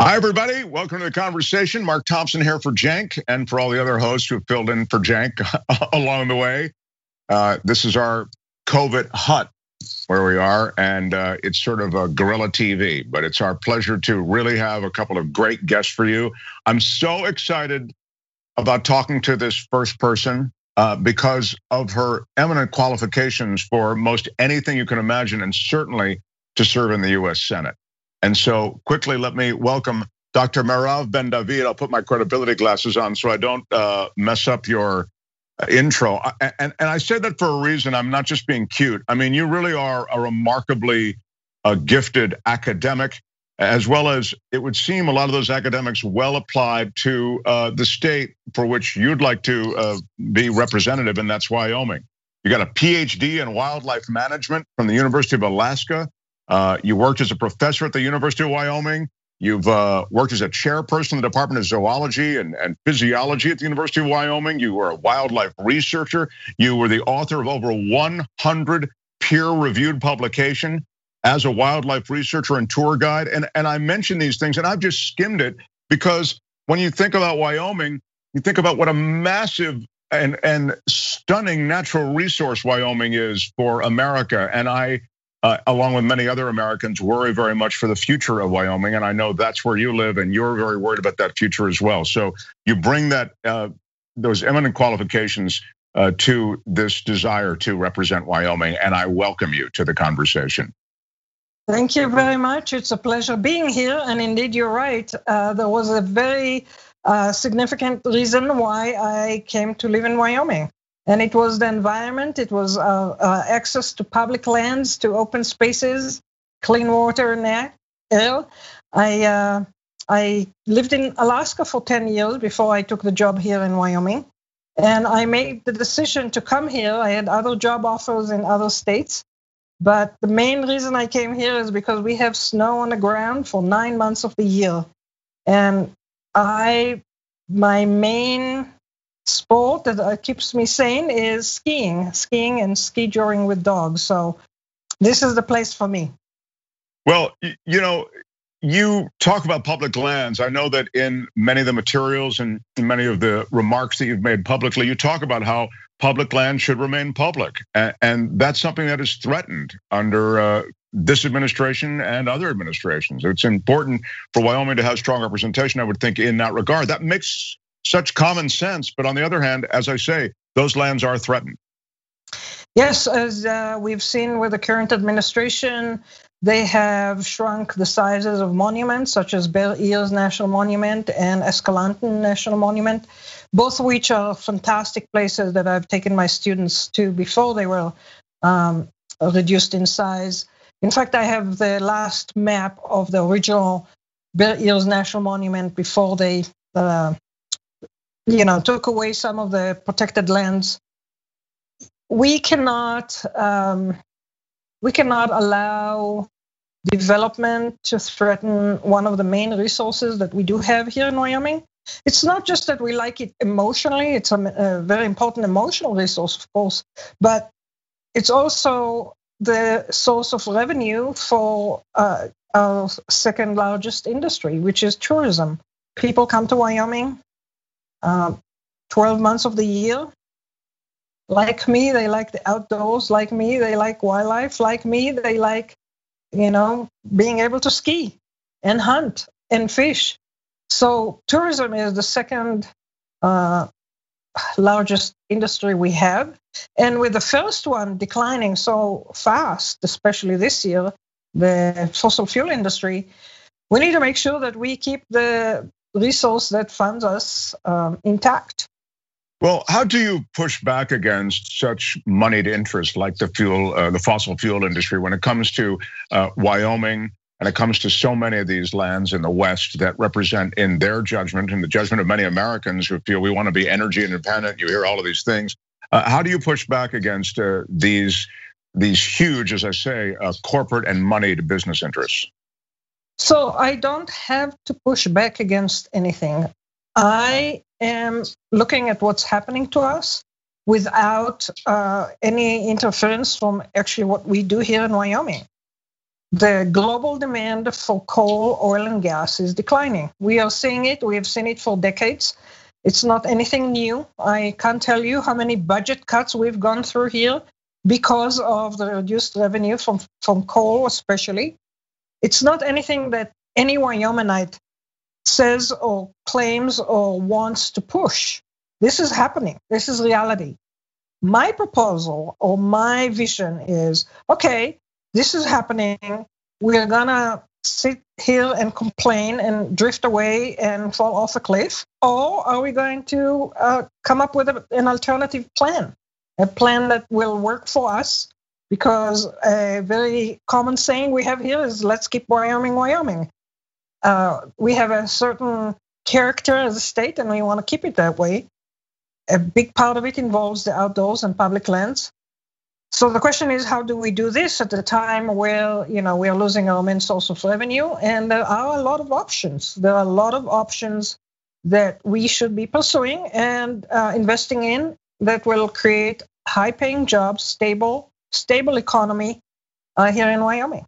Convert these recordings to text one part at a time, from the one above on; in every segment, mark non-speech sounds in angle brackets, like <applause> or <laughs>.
Hi, everybody. Welcome to the conversation. Mark Thompson here for Cenk and for all the other hosts who have filled in for Cenk <laughs> along the way. Uh, this is our COVID hut where we are, and uh, it's sort of a guerrilla TV, but it's our pleasure to really have a couple of great guests for you. I'm so excited about talking to this first person uh, because of her eminent qualifications for most anything you can imagine, and certainly to serve in the US Senate. And so quickly, let me welcome Dr. Merav Ben David. I'll put my credibility glasses on so I don't uh, mess up your uh, intro. And, and I say that for a reason. I'm not just being cute. I mean, you really are a remarkably uh, gifted academic, as well as it would seem a lot of those academics well applied to the state for which you'd like to be representative, and that's Wyoming. You got a PhD in wildlife management from the University of Alaska. Uh, you worked as a professor at the University of Wyoming. You've uh, worked as a chairperson in the Department of Zoology and, and Physiology at the University of Wyoming. You were a wildlife researcher. You were the author of over 100 peer-reviewed publication as a wildlife researcher and tour guide. And, and I mention these things, and I've just skimmed it because when you think about Wyoming, you think about what a massive and, and stunning natural resource Wyoming is for America. And I along with many other Americans, worry very much for the future of Wyoming. And I know that's where you live, and you're very worried about that future as well. So you bring that uh, those eminent qualifications uh, to this desire to represent Wyoming, and I welcome you to the conversation. Thank you very much. It's a pleasure being here. And indeed, you're right. Uh, there was a very uh, significant reason why I came to live in Wyoming and it was the environment it was uh, uh, access to public lands to open spaces clean water and air i uh, i lived in alaska for 10 years before i took the job here in wyoming. And i made the decision to come here. I had other job offers in other states. But the main reason i came here is because we have snow on the ground for nine months of the year. And i my main sport that uh, keeps me sane is skiing, skiing and ski joring with dogs. So this is the place for me. Well, you know, you talk about public lands. I know that in many of the materials and many of the remarks that you've made publicly, you talk about how public land should remain public. And that's something that is threatened under uh, this administration and other administrations. It's important for Wyoming to have strong representation, I would think, in that regard. That makes such common sense. But on the other hand, as I say, those lands are threatened. Yes, as uh, we've seen with the current administration, they have shrunk the sizes of monuments such as Bear Ears National Monument and Escalante National Monument, both of which are fantastic places that I've taken my students to before they were um, reduced in size. In fact, I have the last map of the original Bear Ears National Monument before they uh, you know, took away some of the protected lands. We cannot, um, we cannot allow development to threaten one of the main resources that we do have here in Wyoming. It's not just that we like it emotionally; it's a, very important emotional resource, of course, but it's also the source of revenue for uh, our second largest industry, which is tourism. People come to Wyoming um, 12 months of the year. Like me, they like the outdoors. Like me, they like wildlife. Like me, they like, you know, being able to ski and hunt and fish. So tourism is the second uh, largest industry we have. And with the first one declining so fast, especially this year, the fossil fuel industry, we need to make sure that we keep the resource that funds us um, intact. Well, how do you push back against such moneyed interest like the fuel, uh, the fossil fuel industry, when it comes to uh, Wyoming and it comes to so many of these lands in the West that represent, in their judgment, in the judgment of many Americans who feel we want to be energy independent? You hear all of these things. Uh, how do you push back against these these huge, as I say, corporate and moneyed business interests? So I don't have to push back against anything. I am looking at what's happening to us without uh, any interference from actually what we do here in Wyoming. the global demand for coal, oil, and gas is declining. We are seeing it. We have seen it for decades. It's not anything new. I can't tell you how many budget cuts we've gone through here because of the reduced revenue from, from coal, especially. It's not anything that any Wyomingite says or claims or wants to push. This is happening. This is reality. My proposal or my vision is okay, this is happening. We're to sit here and complain and drift away and fall off a cliff? Or are we going to uh, come up with an alternative plan? A plan that will work for us? Because a very common saying we have here is let's keep Wyoming, Wyoming. Uh, we have a certain character as a state and we want to keep it that way. A big part of it involves the outdoors and public lands. So the question is, how do we do this at a time where you know we are losing our main source of revenue? And there are a lot of options. There are a lot of options that we should be pursuing and uh, investing in that will create high-paying jobs, stable, stable economy uh, here in Wyoming.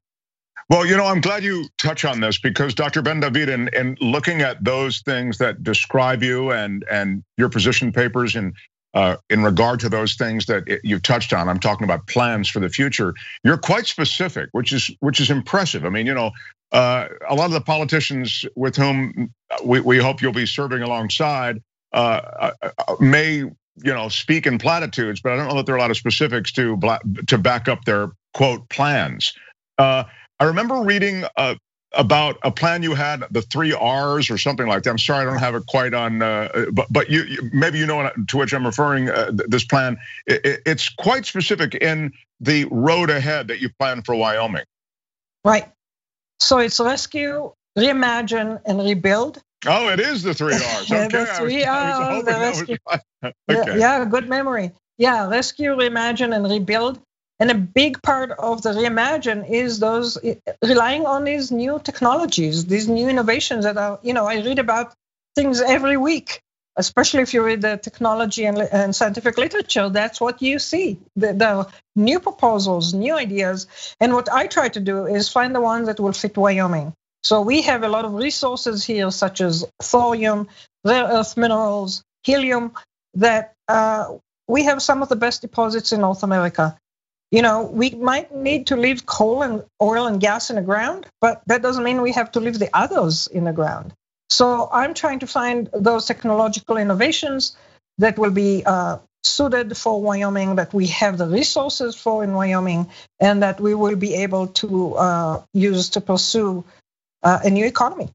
Well, you know, I'm glad you touch on this because Dr. Ben David, in, in looking at those things that describe you and and your position papers and uh, in regard to those things that you've touched on, I'm talking about plans for the future. You're quite specific, which is which is impressive. I mean, you know, uh, a lot of the politicians with whom we, we hope you'll be serving alongside uh, uh may you know speak in platitudes, but I don't know that there are a lot of specifics to to back up their quote plans. Uh, I remember reading uh, about a plan you had, the three R's or something like that. I'm sorry, I don't have it quite on, uh, but but you maybe you know to which I'm referring. This plan, it's quite specific in the road ahead that you plan for Wyoming. Right. So it's rescue, reimagine, and rebuild. Oh, it is the three <laughs> R's. Okay. the three R's. The rescue. <laughs> okay. Yeah, good memory. Yeah, rescue, reimagine, and rebuild. And a big part of the reimagine is those relying on these new technologies, these new innovations that are, you know, I read about things every week, especially if you read the technology and, and scientific literature. That's what you see the, the new proposals, new ideas. And what I try to do is find the ones that will fit Wyoming. So we have a lot of resources here, such as thorium, rare earth minerals, helium, that uh, we have some of the best deposits in North America you know, we might need to leave coal and oil and gas in the ground, but that doesn't mean we have to leave the others in the ground. So I'm trying to find those technological innovations that will be uh, suited for Wyoming, that we have the resources for in Wyoming, and that we will be able to uh, use to pursue a new economy.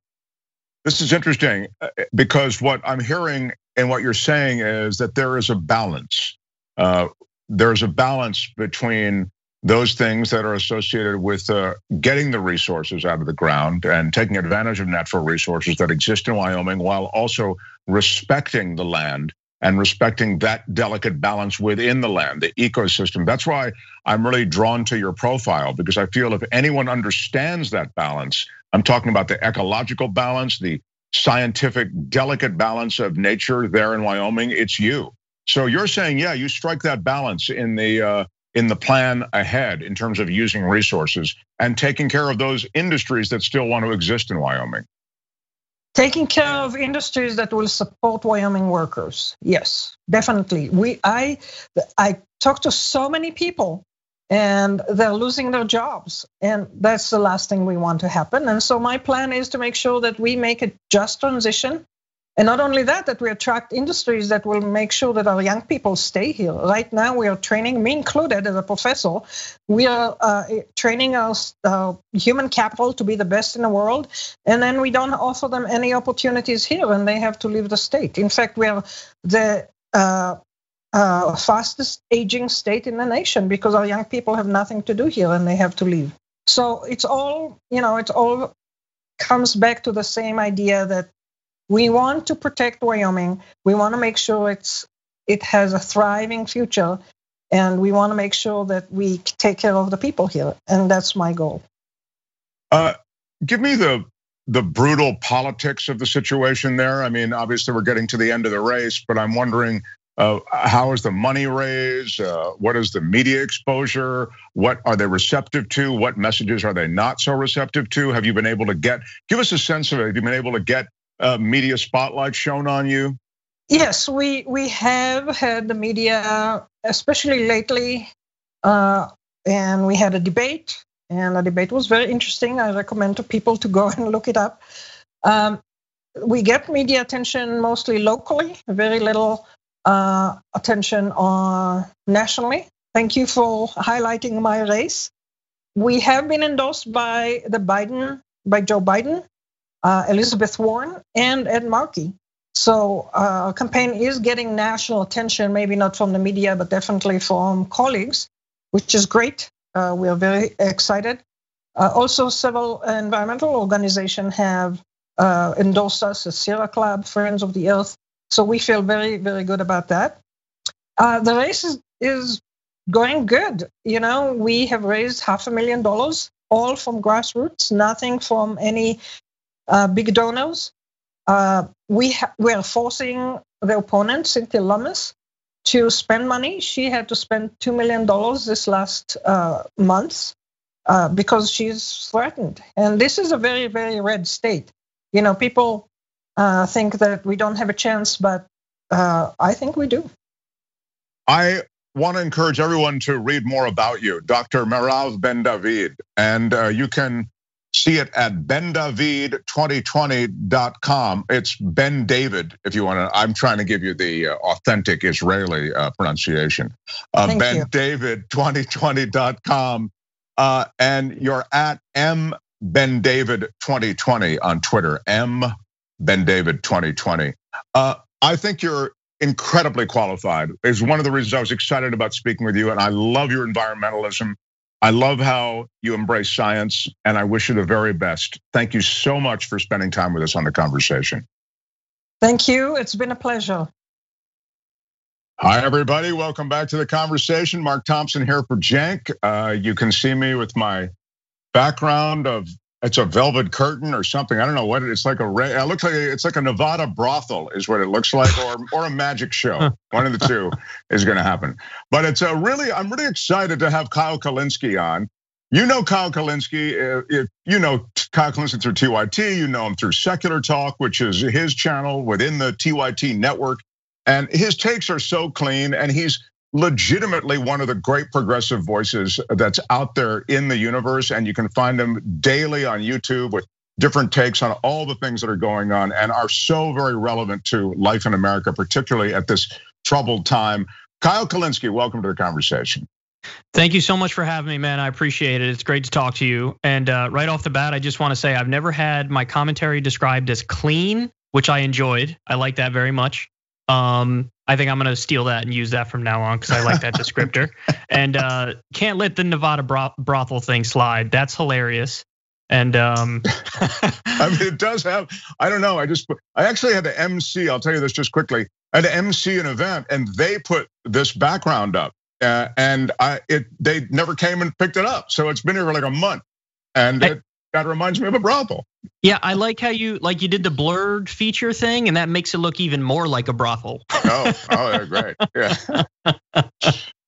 This is interesting uh, because what I'm hearing and what you're saying is that there is a balance. Uh, there's a balance between those things that are associated with uh, getting the resources out of the ground and taking advantage of natural resources that exist in Wyoming while also respecting the land and respecting that delicate balance within the land, the ecosystem. That's why I'm really drawn to your profile because I feel if anyone understands that balance, I'm talking about the ecological balance, the scientific, delicate balance of nature there in Wyoming, it's you. So you're saying, yeah, you strike that balance in the uh, in the plan ahead in terms of using resources and taking care of those industries that still want to exist in Wyoming. Taking care of industries that will support Wyoming workers. Yes, definitely. We I I talk to so many people and they're losing their jobs and that's the last thing we want to happen and so my plan is to make sure that we make a just transition and not only that, that we attract industries that will make sure that our young people stay here. Right now, we are training, me included as a professor, we are uh, training our uh, human capital to be the best in the world. And then we don't offer them any opportunities here and they have to leave the state. In fact, we are the uh, uh, fastest aging state in the nation because our young people have nothing to do here and they have to leave. So it's all, you know, it all comes back to the same idea that we want to protect Wyoming. We want to make sure it's it has a thriving future, and we want to make sure that we take care of the people here, and that's my goal. Uh, give me the the brutal politics of the situation there. I mean, obviously we're getting to the end of the race, but I'm wondering Uh, how is the money raised? Uh, what is the media exposure? What are they receptive to? What messages are they not so receptive to? Have you been able to get? Give us a sense of it. Have you been able to get media spotlight shown on you? Yes, we we have had the media, especially lately, uh, and we had a debate, and the debate was very interesting. I recommend to people to go <laughs> and look it up. Um, we get media attention mostly locally, very little uh, attention on nationally. Thank you for highlighting my race. We have been endorsed by the Biden, by Joe Biden, uh, Elizabeth Warren, and Ed Markey. So uh, our campaign is getting national attention, maybe not from the media, but definitely from colleagues, which is great. Uh, we are very excited. Uh, also, several environmental organizations have uh, endorsed us, the Sierra Club, Friends of the Earth, so we feel very, very good about that. Uh, the race is, is going good. You know, we have raised half a million dollars, all from grassroots, nothing from any uh, big donors. Uh, we ha- forcing the opponent, Cynthia Lummis, to spend money. She had to spend two million dollars this last uh, month uh, because she's threatened. And this is a very, very red state. You know, people uh, think that we don't have a chance, but uh, I think we do. I want to encourage everyone to read more about you, Dr. Merav Ben David, and uh, you can see it at bendavid2020.com. It's Ben David, if you want to. I'm trying to give you the uh, authentic Israeli uh, pronunciation. Uh, bendavid2020.com, and you're at M Ben David 2020 on Twitter. M Ben David 2020. Uh, I think you're incredibly qualified. Is one of the reasons I was excited about speaking with you, and I love your environmentalism. I love how you embrace science, and I wish you the very best. Thank you so much for spending time with us on the conversation. Thank you. It's been a pleasure. Hi, everybody. Welcome back to the conversation. Mark Thompson here for Cenk. Uh, you can see me with my background of it's a velvet curtain or something. I don't know what it, it's like. A red, it looks like it's like a Nevada brothel is what it looks like, or or a magic show. One of the two is going to happen. But it's a really, I'm really excited to have Kyle Kulinski on. You know Kyle Kulinski. Uh, if you know Kyle Kulinski through TYT, you know him through Secular Talk, which is his channel within the TYT network. And his takes are so clean, and he's legitimately one of the great progressive voices that's out there in the universe. And you can find them daily on YouTube with different takes on all the things that are going on and are so very relevant to life in America, particularly at this troubled time. Kyle Kulinski, welcome to the conversation. Thank you so much for having me, man. I appreciate it. It's great to talk to you. And uh, right off the bat, I just want to say I've never had my commentary described as clean, which I enjoyed. I like that very much. Um, I think I'm gonna steal that and use that from now on because I like that descriptor. <laughs> And uh, can't let the Nevada brothel thing slide. That's hilarious. And um, <laughs> I mean, it does have. I don't know. I just I actually had to MC. I'll tell you this just quickly. I had to MC an event, and they put this background up, uh, and I it they never came and picked it up. So it's been here for like a month, and it, Kind of reminds me of a brothel. Yeah, I like how you like you did the blurred feature thing, and that makes it look even more like a brothel. oh, oh, great. Yeah.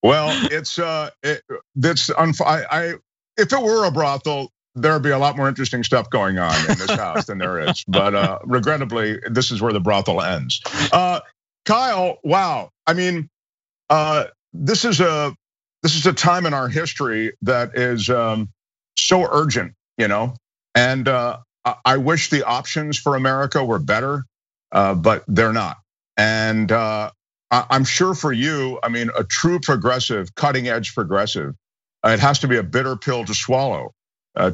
well, it's uh, it, that's I, I if it were a brothel, there'd be a lot more interesting stuff going on in this house than there is. But uh, regrettably, this is where the brothel ends. Uh, Kyle, wow. I mean, uh, this is a this is a time in our history that is um, so urgent you know. And uh, I wish the options for America were better, uh, but they're not. And uh, I'm sure for you, I mean, a true progressive, cutting edge progressive, it has to be a bitter pill to swallow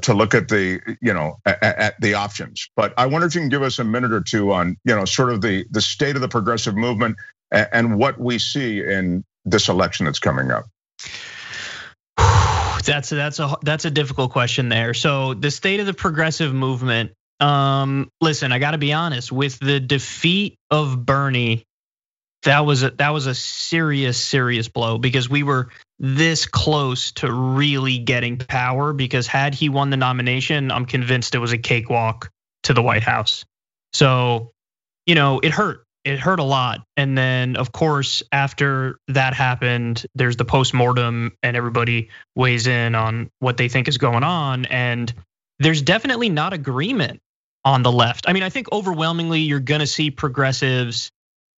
to look at the, you know, at the options. But I wonder if you can give us a minute or two on, you know, sort of the the state of the progressive movement and what we see in this election that's coming up. That's a, that's a that's a difficult question there. So the state of the progressive movement. Um, listen, I got to be honest. With the defeat of Bernie, that was a that was a serious serious blow because we were this close to really getting power. Because had he won the nomination, I'm convinced it was a cakewalk to the White House. So, you know, it hurt. It hurt a lot. And then, of course, after that happened, there's the post-mortem and everybody weighs in on what they think is going on. And there's definitely not agreement on the left. I mean, I think overwhelmingly you're gonna see progressives,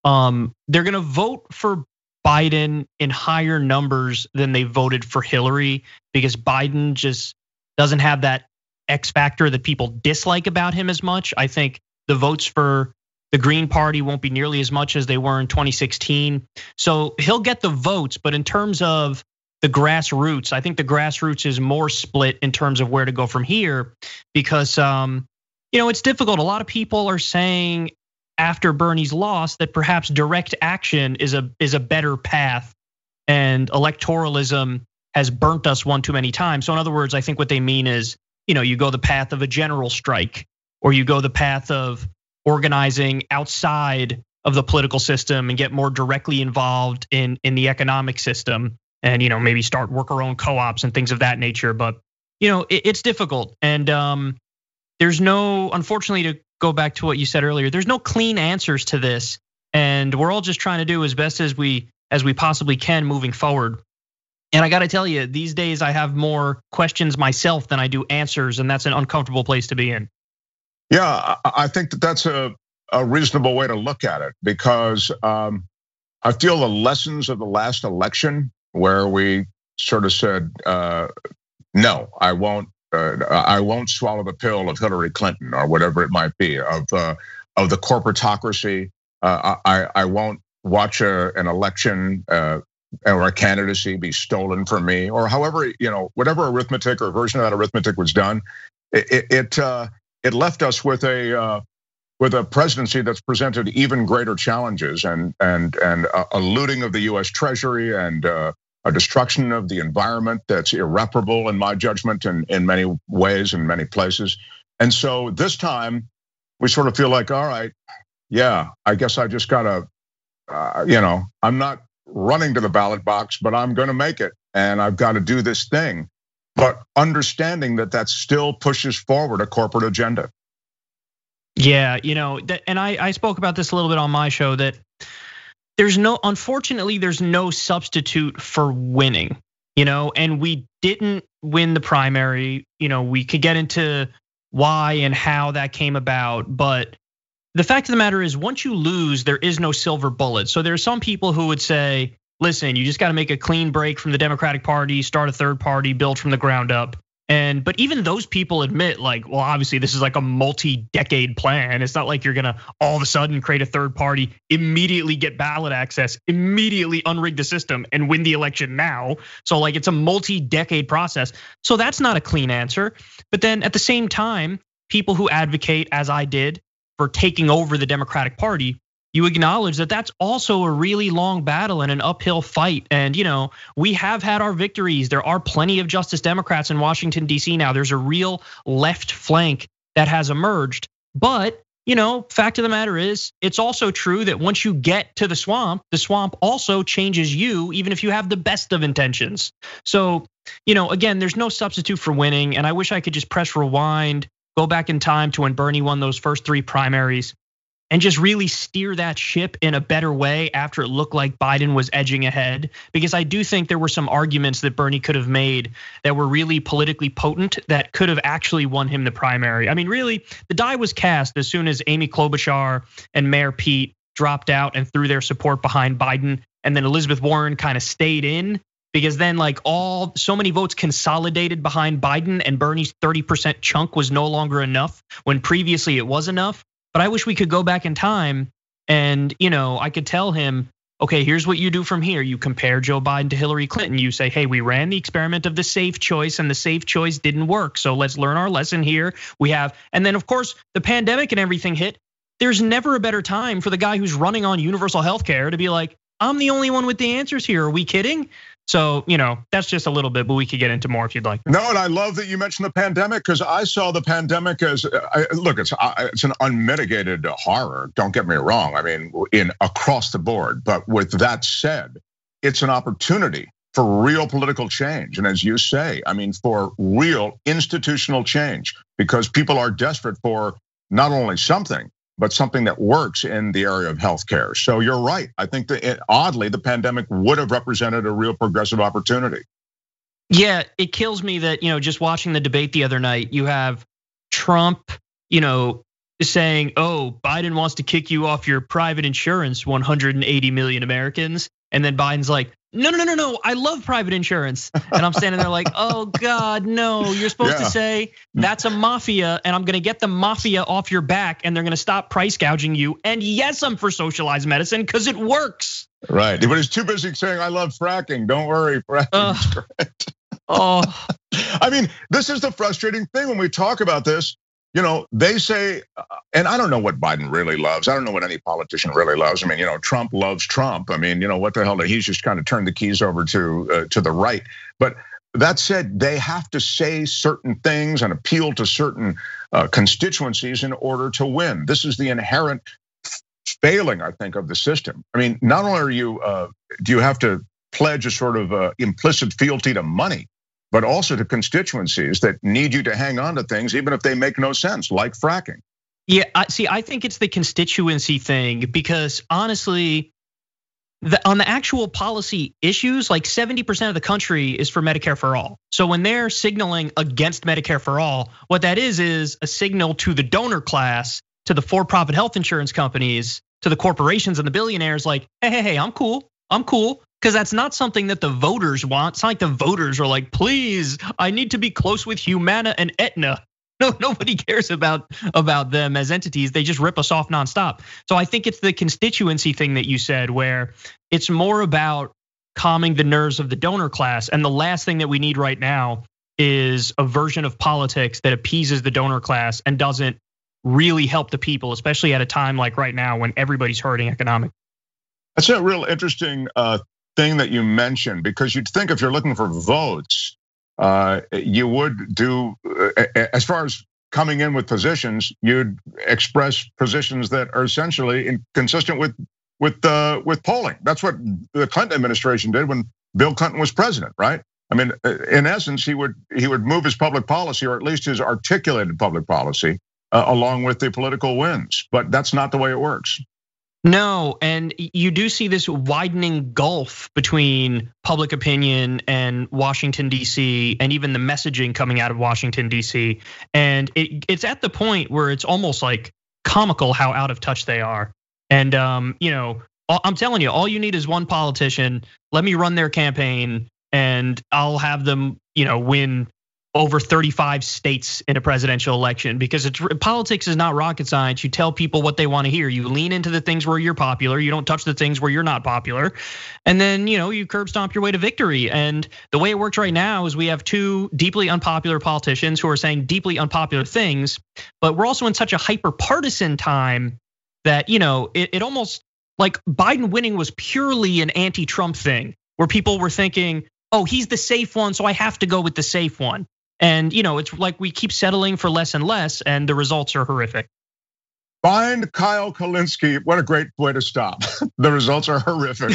um, they're gonna vote for Biden in higher numbers than they voted for Hillary because Biden just doesn't have that X factor that people dislike about him as much. I think the votes for the Green Party won't be nearly as much as they were in 2016. So he'll get the votes, but in terms of the grassroots, I think the grassroots is more split in terms of where to go from here because um, you know, it's difficult. A lot of people are saying after Bernie's loss that perhaps direct action is a is a better path and electoralism has burnt us one too many times. So in other words, I think what they mean is, you know, you go the path of a general strike or you go the path of organizing outside of the political system and get more directly involved in in the economic system and you know maybe start worker owned co-ops and things of that nature. But you know it, it's difficult. And um, there's no unfortunately to go back to what you said earlier there's no clean answers to this. And we're all just trying to do as best as we as we possibly can moving forward. And i got to tell you these days i have more questions myself than i do answers and that's an uncomfortable place to be in yeah, I think that that's a, a reasonable way to look at it because um, I feel the lessons of the last election, where we sort of said, uh, "No, I won't. Uh, I won't swallow the pill of Hillary Clinton or whatever it might be of uh, of the corporatocracy. Uh, I I won't watch a, an election." Uh, or a candidacy be stolen from me, or however you know whatever arithmetic or version of that arithmetic was done, it, it, it uh, left us with a uh, with a presidency that's presented even greater challenges and and and a looting of the U.S. Treasury and uh, a destruction of the environment that's irreparable in my judgment in in many ways in many places. And so this time we sort of feel like, all right, yeah, I guess I just gotta, uh, you know, I'm not running to the ballot box, but I'm to make it, and I've got to do this thing but understanding that that still pushes forward a corporate agenda. Yeah, you know, and I, I spoke about this a little bit on my show that there's no, unfortunately, there's no substitute for winning, you know, and we didn't win the primary. You know, we could get into why and how that came about, but the fact of the matter is, once you lose, there is no silver bullet. So there are some people who would say, listen, you just got to make a clean break from the Democratic Party, start a third party, build from the ground up. And but even those people admit, like, well, obviously this is like a multi-decade plan. It's not like you're gonna all of a sudden create a third party, immediately get ballot access, immediately unrig the system, and win the election now. So like it's a multi-decade process. So that's not a clean answer. But then at the same time, people who advocate, as I did, for taking over the Democratic Party you acknowledge that that's also a really long battle and an uphill fight. And, you know, we have had our victories. There are plenty of Justice Democrats in Washington, D.C. now. There's a real left flank that has emerged. But, you know, fact of the matter is, it's also true that once you get to the swamp, the swamp also changes you, even if you have the best of intentions. So, you know, again, there's no substitute for winning. And I wish I could just press rewind, go back in time to when Bernie won those first three primaries and just really steer that ship in a better way after it looked like Biden was edging ahead. Because I do think there were some arguments that Bernie could have made that were really politically potent that could have actually won him the primary. I mean, really, the die was cast as soon as Amy Klobuchar and Mayor Pete dropped out and threw their support behind Biden. And then Elizabeth Warren kind of stayed in because then like all so many votes consolidated behind Biden and Bernie's 30% chunk was no longer enough when previously it was enough. But I wish we could go back in time and, you know, I could tell him, okay, here's what you do from here. You compare Joe Biden to Hillary Clinton. You say, hey, we ran the experiment of the safe choice and the safe choice didn't work. So let's learn our lesson here. We have, and then of course, the pandemic and everything hit. There's never a better time for the guy who's running on universal health care to be like, I'm the only one with the answers here. Are we kidding? So, you know, that's just a little bit, but we could get into more if you'd like. No, and I love that you mentioned the pandemic because I saw the pandemic as look, it's it's an unmitigated horror. Don't get me wrong. I mean, in across the board. But with that said, it's an opportunity for real political change. And as you say, I mean, for real institutional change because people are desperate for not only something, but something that works in the area of healthcare. So you're right. I think that oddly, the pandemic would have represented a real progressive opportunity. Yeah, it kills me that, you know, just watching the debate the other night, you have Trump, you know, saying, oh, Biden wants to kick you off your private insurance, 180 million Americans. And then Biden's like, no, no, no, no, I love private insurance. And I'm standing there like, oh God, no, you're supposed yeah. to say that's a mafia and I'm gonna get the mafia off your back and they're gonna stop price gouging you. And yes, I'm for socialized medicine because it works. Right, but he's too busy saying, I love fracking. Don't worry, fracking's uh. Oh, <laughs> I mean, this is the frustrating thing when we talk about this you know, they say, uh, and I don't know what Biden really loves. I don't know what any politician really loves. I mean, you know, Trump loves Trump. I mean, you know, what the hell? He's just kind of turned the keys over to uh, to the right. But that said, they have to say certain things and appeal to certain uh, constituencies in order to win. This is the inherent failing, I think, of the system. I mean, not only are you uh, do you have to pledge a sort of uh, implicit fealty to money, but also to constituencies that need you to hang on to things, even if they make no sense, like fracking. Yeah, I see. I think it's the constituency thing because honestly, the, on the actual policy issues, like 70% of the country is for Medicare for all. So when they're signaling against Medicare for all, what that is is a signal to the donor class, to the for-profit health insurance companies, to the corporations and the billionaires, like, hey, hey, hey, I'm cool. I'm cool because that's not something that the voters want. It's not like the voters are like, please, I need to be close with Humana and Aetna. <laughs> No, nobody cares about about them as entities. They just rip us off nonstop. So I think it's the constituency thing that you said, where it's more about calming the nerves of the donor class. And the last thing that we need right now is a version of politics that appeases the donor class and doesn't really help the people, especially at a time like right now when everybody's hurting economically. That's a real interesting uh, thing that you mentioned because you'd think if you're looking for votes, uh, you would do uh, as far as coming in with positions, you'd express positions that are essentially consistent with with uh, with polling. That's what the Clinton administration did when Bill Clinton was president, right? I mean, in essence, he would he would move his public policy, or at least his articulated public policy, along with the political wins. But that's not the way it works. No, and you do see this widening gulf between public opinion and Washington D.C. and even the messaging coming out of Washington D.C. And it, it's at the point where it's almost like comical how out of touch they are. And um, you know, I'm telling you, all you need is one politician. Let me run their campaign, and I'll have them, you know, win over 35 states in a presidential election because politics is not rocket science. You tell people what they want to hear. You lean into the things where you're popular. You don't touch the things where you're not popular. And then, you know, you curb stomp your way to victory. And the way it works right now is we have two deeply unpopular politicians who are saying deeply unpopular things, but we're also in such a hyper partisan time that, you know, it, it almost like Biden winning was purely an anti-Trump thing where people were thinking, oh, he's the safe one, so I have to go with the safe one. And you know, it's like we keep settling for less and less, and the results are horrific. Find Kyle Kulinski. What a great way to stop. <laughs> the results are horrific. <laughs> <laughs>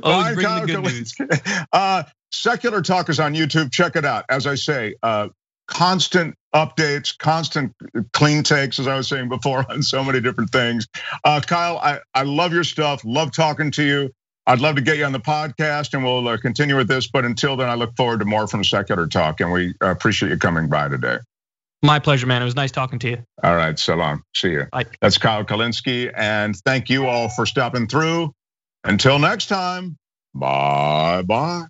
Bring Kyle the good Kulinski. news. Uh, Secular Talk is on YouTube. Check it out. As I say, uh, constant updates, constant clean takes, as I was saying before, on so many different things. Uh, Kyle, I, I love your stuff. Love talking to you. I'd love to get you on the podcast and we'll uh, continue with this. But until then, I look forward to more from Secular Talk and we uh, appreciate you coming by today. My pleasure, man. It was nice talking to you. All right, so long. See you. Bye. That's Kyle Kulinski. And thank you all for stopping through. Until next time, bye bye.